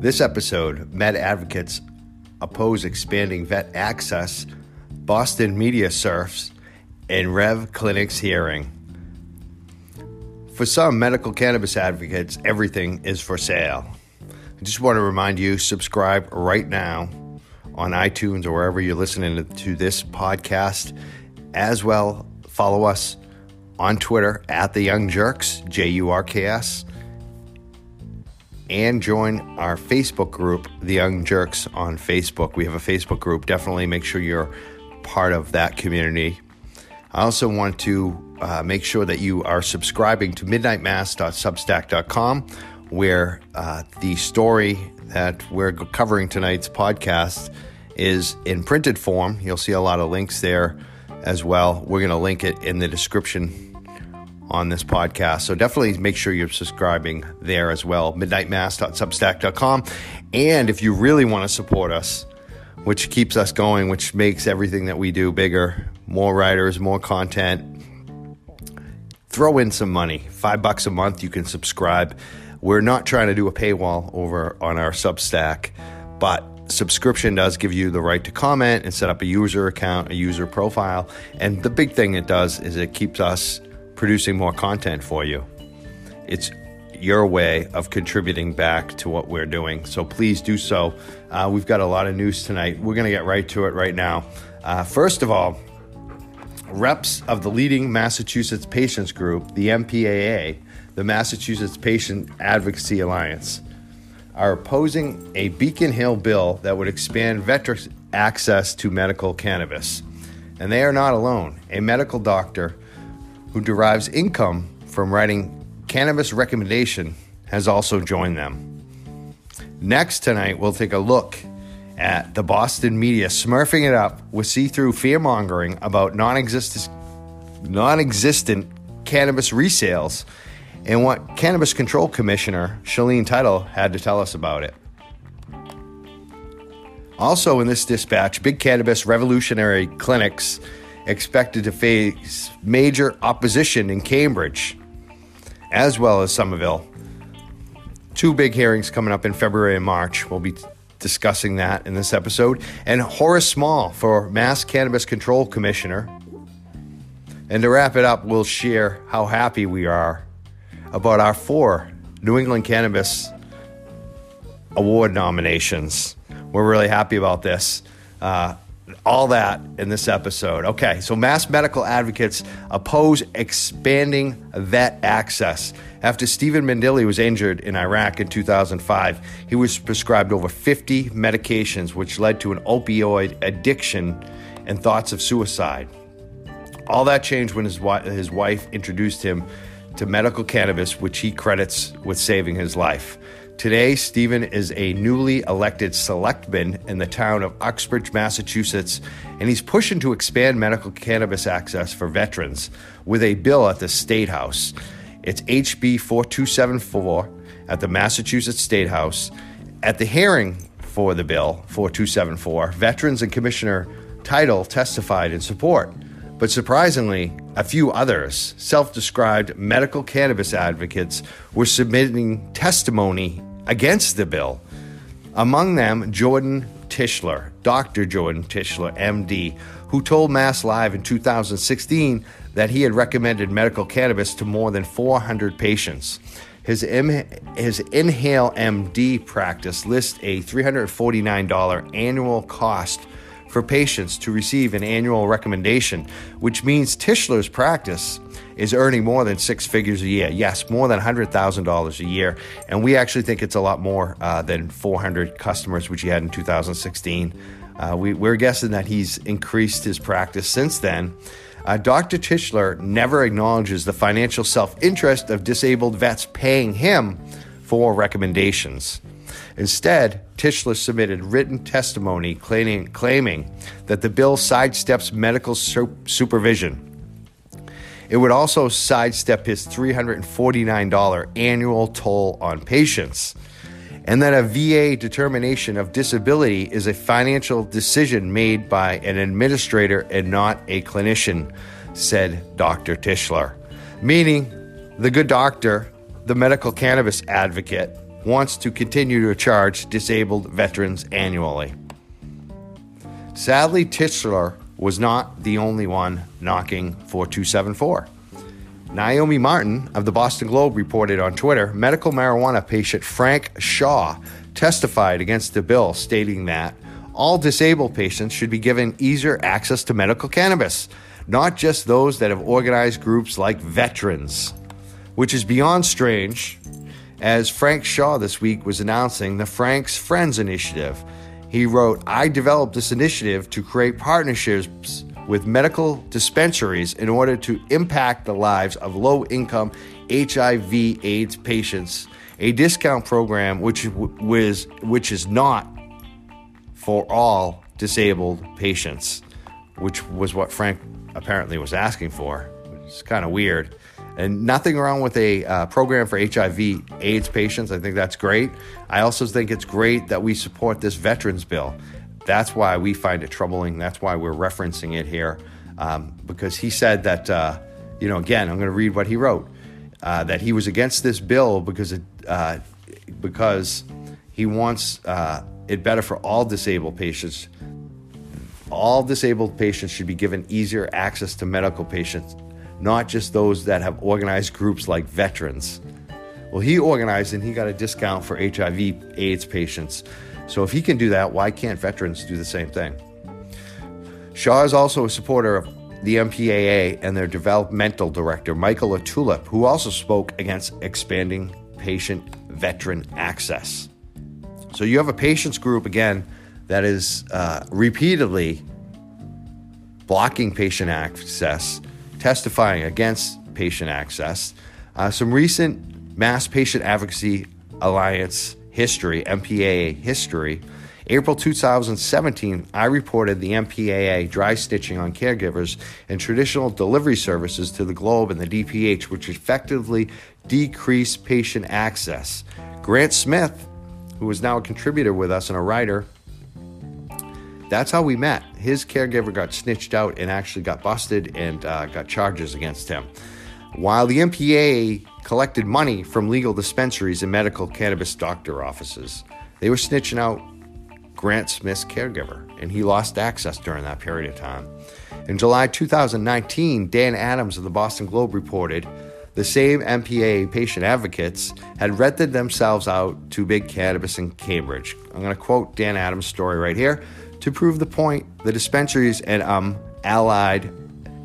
This episode, Med Advocates oppose expanding vet access, Boston media smurfs, and Rev Clinics hearing. For some medical cannabis advocates, everything is for sale. I just want to remind you subscribe right now on iTunes or wherever you're listening to this podcast. As well, follow us on Twitter at the Young Jurks, J U R K S and join our Facebook group, The Young Jurks, on Facebook. We have a Facebook group. Definitely make sure you're part of that community. I also want to uh, make sure that you are subscribing to midnightmass.substack.com, where uh, the story that we're covering tonight's podcast is in printed form. You'll see a lot of links there as well. We're going to link it in the description on this podcast. So definitely make sure you're subscribing there as well. Midnightmass.substack.com. And if you really want to support us, which keeps us going, which makes everything that we do bigger, more writers, more content, throw in some money. Five bucks a month, you can subscribe. We're not trying to do a paywall over on our Substack, but subscription does give you the right to comment and set up a user account, a user profile. And the big thing it does is it keeps us producing more content for you. It's your way of contributing back to what we're doing. So please do so. Uh, we've got a lot of news tonight. We're going to get right to it right now. Uh, first of all, reps of the leading Massachusetts patients group, the MPAA, the Massachusetts Patient Advocacy Alliance, are opposing a Beacon Hill bill that would expand veterans' access to medical cannabis. And they are not alone. A medical doctor who derives income from writing cannabis recommendation, has also joined them. Next tonight, we'll take a look at the Boston media smurfing it up with see through fear mongering about non existent cannabis resales and what Cannabis Control Commissioner Shaleen Title had to tell us about it. Also, in this dispatch, Big Cannabis Revolutionary Clinics expected to face major opposition in Cambridge, as well as Somerville. Two big hearings coming up in February and March. We'll be discussing that in this episode. And Horace Small for Mass Cannabis Control Commissioner. And to wrap it up, we'll share how happy we are about our four New England Cannabis Award nominations. We're really happy about this. Uh, all that in this episode. Okay, so mass medical advocates oppose expanding vet access. After Stephen Mandile was injured in Iraq in 2005, he was prescribed over 50 medications, which led to an opioid addiction and thoughts of suicide. All that changed when his, his wife introduced him to medical cannabis, which he credits with saving his life. Today, Stephen is a newly elected selectman in the town of Uxbridge, Massachusetts, and he's pushing to expand medical cannabis access for veterans with a bill at the State House. It's HB 4274 at the Massachusetts State House. At the hearing for the bill 4274, veterans and Commissioner Title testified in support. But surprisingly, a few others, self described medical cannabis advocates, were submitting testimony against the bill. Among them, Jordan Tishler, Dr. Jordan Tishler, MD, who told Mass Live in 2016 that he had recommended medical cannabis to more than 400 patients. His, M- his Inhale MD practice lists a $349 annual cost for patients to receive an annual recommendation, which means Tishler's practice is earning more than six figures a year. Yes, more than $100,000 a year. And we actually think it's a lot more uh, than 400 customers, which he had in 2016. Uh, we, we're guessing that he's increased his practice since then. Uh, Dr. Tishler never acknowledges the financial self interest of disabled vets paying him for recommendations. Instead, Tishler submitted written testimony claiming, claiming that the bill sidesteps medical supervision. It would also sidestep his $349 annual toll on patients, and that a VA determination of disability is a financial decision made by an administrator and not a clinician, said Dr. Tishler. Meaning, the good doctor, the medical cannabis advocate, wants to continue to charge disabled veterans annually. Sadly, Tishler was not the only one knocking 4274. Naomi Martin of the Boston Globe reported on Twitter medical marijuana patient Frank Shaw testified against the bill, stating that all disabled patients should be given easier access to medical cannabis, not just those that have organized groups like veterans, which is beyond strange. As Frank Shaw this week was announcing the Frank's Friends Initiative, he wrote, I developed this initiative to create partnerships with medical dispensaries in order to impact the lives of low income HIV AIDS patients. A discount program which was which is not for all disabled patients, which was what Frank apparently was asking for. It's kind of weird. And nothing wrong with a uh, program for HIV AIDS patients. I think that's great. I also think it's great that we support this veterans bill. That's why we find it troubling. That's why we're referencing it here. Um, because he said that, uh, you know, again, I'm going to read what he wrote uh, that he was against this bill because it, uh, because he wants uh, it better for all disabled patients. All disabled patients should be given easier access to medical patients not just those that have organized groups like veterans. Well, he organized and he got a discount for HIV AIDS patients. So if he can do that, why can't veterans do the same thing? Shaw is also a supporter of the MPAA and their developmental director, Michael Latulippe, who also spoke against expanding patient veteran access. So you have a patients group, again, that is uh, repeatedly blocking patient access testifying against patient access. Uh, some recent Mass Patient Advocacy Alliance history, MPAA history. April 2017, I reported the MPAA dry stitching on caregivers and traditional delivery services to the Globe and the DPH, which effectively decreased patient access. Grant Smith, who is now a contributor with us and a writer, that's how we met. His caregiver got snitched out and actually got busted and uh, got charges against him. While the MPA collected money from legal dispensaries and medical cannabis doctor offices, they were snitching out Grant Smith's caregiver, and he lost access during that period of time. In July 2019, Dan Adams of the Boston Globe reported the same MPA patient advocates had rented themselves out to big cannabis in Cambridge. I'm going to quote Dan Adams' story right here. To prove the point, the dispensaries and um, allied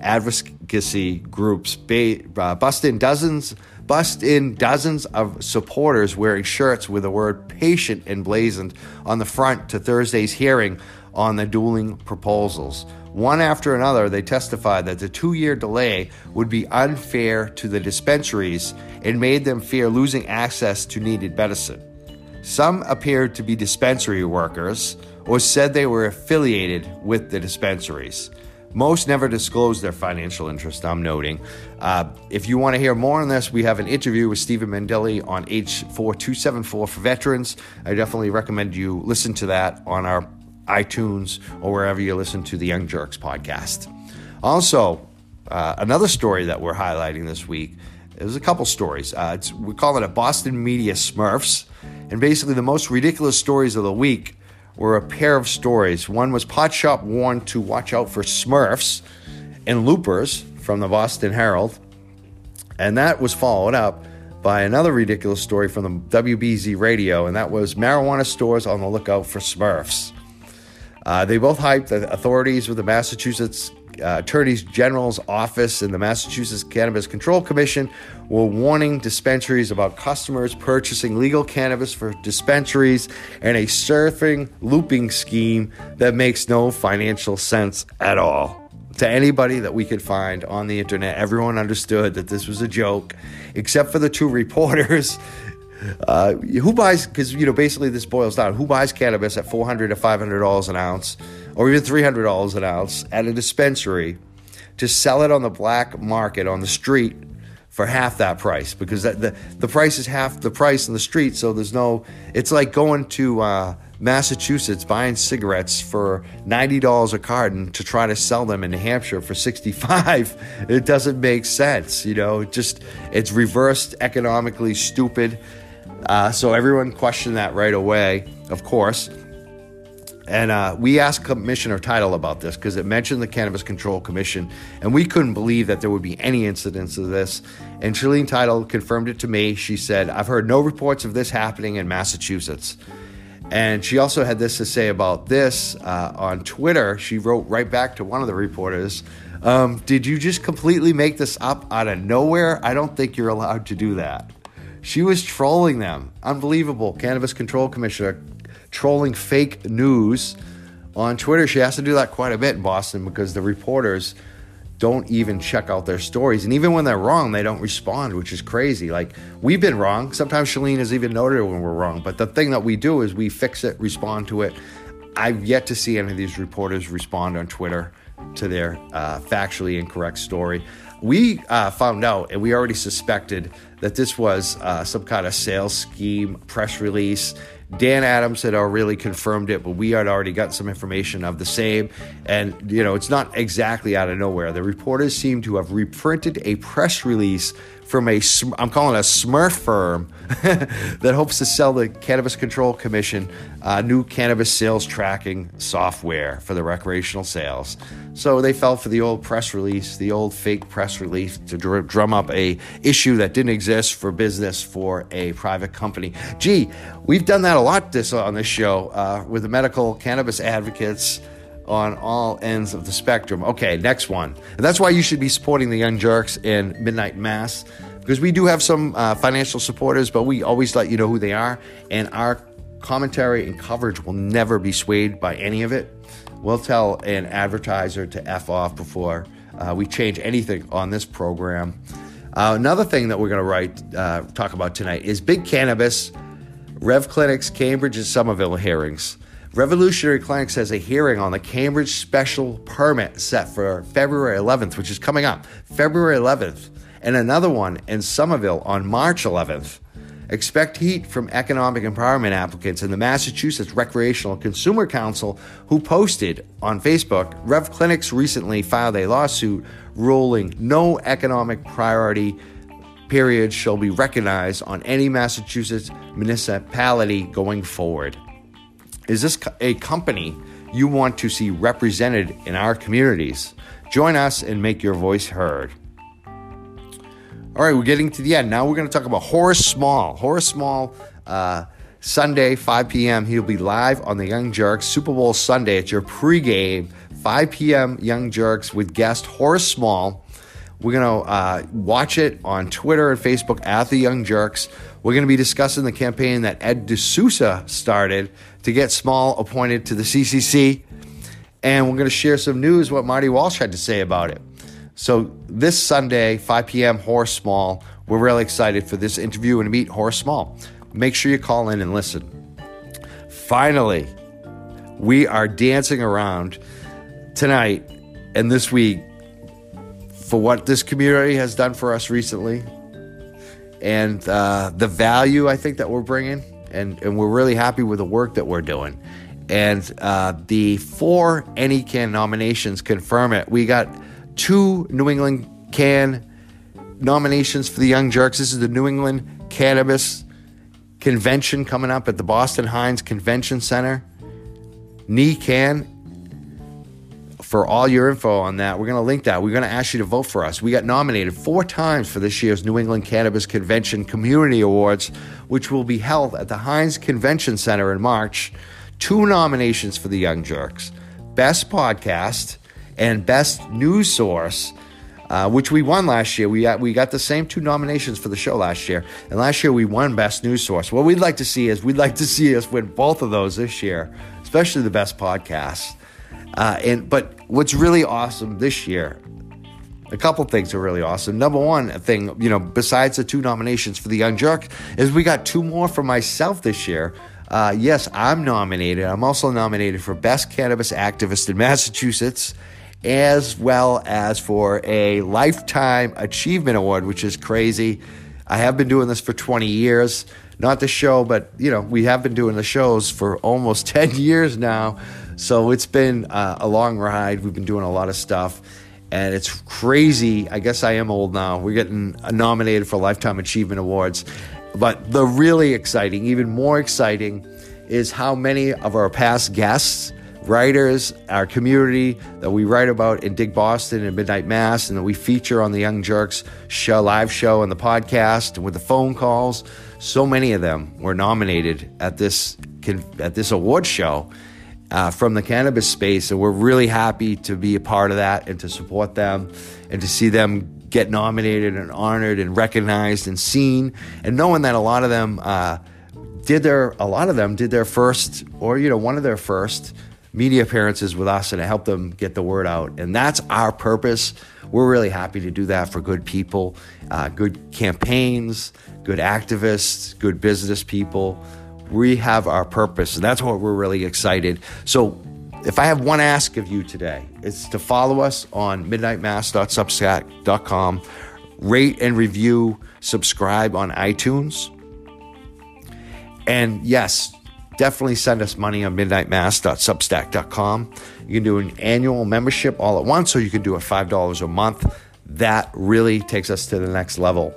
advocacy groups ba- uh, bust in dozens bust in dozens of supporters wearing shirts with the word patient emblazoned on the front to Thursday's hearing on the dueling proposals. One after another, they testified that the two year delay would be unfair to the dispensaries and made them fear losing access to needed medicine. Some appeared to be dispensary workers or said they were affiliated with the dispensaries. Most never disclosed their financial interest, I'm noting. Uh, if you want to hear more on this, we have an interview with Stephen Mandile on H4274 for veterans. I definitely recommend you listen to that on our iTunes or wherever you listen to the Young Jurks podcast. Also, uh, another story that we're highlighting this week. There's a couple stories. Uh, we call it a Boston Media Smurfs. And basically, the most ridiculous stories of the week were a pair of stories. One was Pot Shop warned to watch out for Smurfs and loopers from the Boston Herald. And that was followed up by another ridiculous story from the WBZ radio, and that was marijuana stores on the lookout for Smurfs. Uh, they both hyped the authorities with the Massachusetts uh, Attorney General's office and the Massachusetts Cannabis Control Commission were warning dispensaries about customers purchasing legal cannabis for dispensaries and a smurfing looping scheme that makes no financial sense at all. To anybody that we could find on the internet, everyone understood that this was a joke, except for the two reporters uh, who buys because you know basically this boils down who buys cannabis at 400 to 500 dollars an ounce or even $300 an ounce at a dispensary to sell it on the black market on the street for half that price because that, the, the price is half the price in the street so there's no it's like going to uh, massachusetts buying cigarettes for $90 a carton to try to sell them in new hampshire for 65 it doesn't make sense you know it just it's reversed economically stupid Uh, so everyone questioned that right away, of course. And uh, we asked Commissioner Title about this because it mentioned the Cannabis Control Commission, and we couldn't believe that there would be any incidents of this. And Shaleen Title confirmed it to me. She said, I've heard no reports of this happening in Massachusetts. And she also had this to say about this uh, on Twitter. She wrote right back to one of the reporters um, Did you just completely make this up out of nowhere? I don't think you're allowed to do that. She was trolling them. Unbelievable. Cannabis Control Commissioner trolling fake news on Twitter. She has to do that quite a bit in Boston because the reporters don't even check out their stories. And even when they're wrong, they don't respond, which is crazy. Like, we've been wrong. Sometimes Shaleen has even noted when we're wrong. But the thing that we do is we fix it, respond to it. I've yet to see any of these reporters respond on Twitter to their uh, factually incorrect story. We uh, found out, and we already suspected, that this was uh, some kind of sales scheme, press release. Dan Adams had already confirmed it, but we had already got some information of the same. And, you know, it's not exactly out of nowhere. The reporters seem to have reprinted a press release from a, I'm calling it a Smurf firm that hopes to sell the Cannabis Control Commission uh, new cannabis sales tracking software for the recreational sales. So they fell for the old press release, the old fake press release to dr- drum up a issue that didn't exist for business for a private company. Gee, we've done that lot this on this show uh, with the medical cannabis advocates on all ends of the spectrum. Okay, next one. And that's why you should be supporting the Young Jurks in Midnight Mass because we do have some uh, financial supporters, but we always let you know who they are. And our commentary and coverage will never be swayed by any of it. We'll tell an advertiser to F off before uh, we change anything on this program. Uh, another thing that we're going to write, uh, talk about tonight is big cannabis, Rev Clinics, Cambridge, and Somerville hearings. Revolutionary Clinics has a hearing on the Cambridge special permit set for February 11th, which is coming up. February 11th. And another one in Somerville on March 11th. Expect heat from economic empowerment applicants and the Massachusetts Recreational Consumer Council, who posted on Facebook Rev Clinics recently filed a lawsuit ruling no economic priority period shall be recognized on any Massachusetts municipality going forward. Is this a company you want to see represented in our communities? Join us and make your voice heard. All right, we're getting to the end. Now we're going to talk about Horace Small. Horace Small, uh, Sunday, 5 p.m. He'll be live on the Young Jurks Super Bowl Sunday at your pregame, 5 p.m. Young Jurks with guest Horace Small. We're going to uh, watch it on Twitter and Facebook at the Young Jurks. We're going to be discussing the campaign that Ed D'Souza started to get Small appointed to the CCC. And we're going to share some news what Marty Walsh had to say about it. So this Sunday, 5 p.m., Horace Small. We're really excited for this interview and meet Horace Small. Make sure you call in and listen. Finally, we are dancing around tonight and this week for what this community has done for us recently and uh, the value I think that we're bringing, and, and we're really happy with the work that we're doing. And uh, the four NECANN nominations confirm it. We got two New England Can nominations for the Young Jurks. This is the New England Cannabis Convention coming up at the Boston Hynes Convention Center. NECANN for all your info on that. We're going to link that. We're going to ask you to vote for us. We got nominated four times for this year's New England Cannabis Convention Community Awards, which will be held at the Hynes Convention Center in March. Two nominations for the Young Jurks Best Podcast and Best News Source. Uh, which we won last year. We got, we got the same two nominations for the show last year. And last year we won Best News Source. What we'd like to see is we'd like to see us win both of those this year, especially the Best Podcast. Uh, and but what's really awesome this year, a couple things are really awesome. Number one thing, you know, besides the two nominations for the Young Jurk, is we got two more for myself this year. Uh, yes, I'm nominated. I'm also nominated for Best Cannabis Activist in Massachusetts, as well as for a Lifetime Achievement Award, which is crazy. I have been doing this for 20 years. Not the show, but you know, we have been doing the shows for almost 10 years now. So it's been uh, a long ride. We've been doing a lot of stuff, and it's crazy. I guess I am old now. We're getting nominated for Lifetime Achievement Awards. But the really exciting, even more exciting, is how many of our past guests, writers, our community that we write about in Dig Boston and Midnight Mass, and that we feature on the Young Jurks show, live show and the podcast, and with the phone calls. So many of them were nominated at this at this award show uh, from the cannabis space, and we're really happy to be a part of that and to support them and to see them get nominated and honored and recognized and seen, and knowing that a lot of them uh, did their a lot of them did their first or you know one of their first media appearances with us and to help them get the word out. And that's our purpose. We're really happy to do that for good people, uh, good campaigns, good activists, good business people. We have our purpose, and that's what we're really excited. So, if I have one ask of you today, it's to follow us on midnightmass.substack.com, rate and review, subscribe on iTunes. And yes, definitely send us money on midnightmass.substack.com. You can do an annual membership all at once, or you can do it $5 a month. That really takes us to the next level.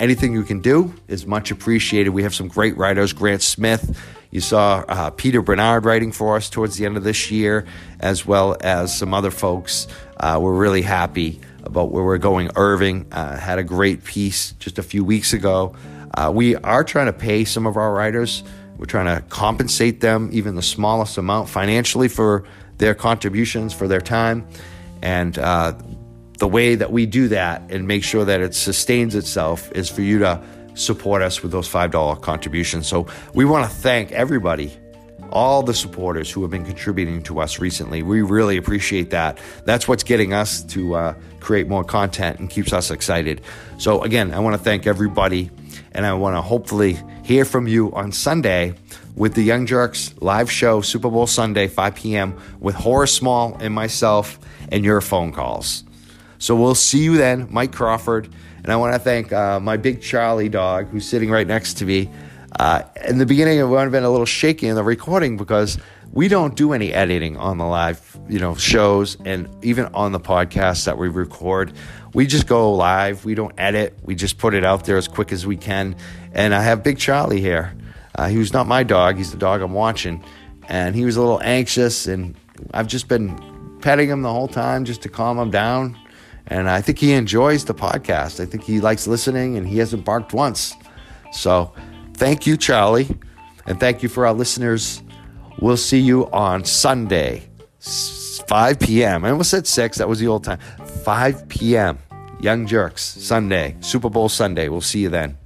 Anything you can do is much appreciated. We have some great writers, Grant Smith. You saw uh, Peter Bernard writing for us towards the end of this year, as well as some other folks. Uh, we're really happy about where we're going. Irving uh, had a great piece just a few weeks ago. Uh, we are trying to pay some of our writers we're trying to compensate them even the smallest amount financially for their contributions, for their time. And uh, the way that we do that and make sure that it sustains itself is for you to support us with those $5 contributions. So we want to thank everybody, all the supporters who have been contributing to us recently. We really appreciate that. That's what's getting us to uh, create more content and keeps us excited. So, again, I want to thank everybody and I want to hopefully hear from you on Sunday with the Young Jurks live show, Super Bowl Sunday, 5 p.m., with Horace Small and myself and your phone calls. So we'll see you then, Mike Crawford. And I want to thank uh, my big Charlie dog who's sitting right next to me. Uh, in the beginning, it would have been a little shaky in the recording because we don't do any editing on the live, you know, shows and even on the podcast that we record we just go live. We don't edit. We just put it out there as quick as we can. And I have Big Charlie here. Uh, he was not my dog. He's the dog I'm watching. And he was a little anxious, and I've just been petting him the whole time just to calm him down. And I think he enjoys the podcast. I think he likes listening, and he hasn't barked once. So thank you, Charlie. And thank you for our listeners. We'll see you on Sunday, 5 p.m. I almost said 6. That was the old time. 5 p.m. Young Jurks, Sunday, Super Bowl Sunday. We'll see you then.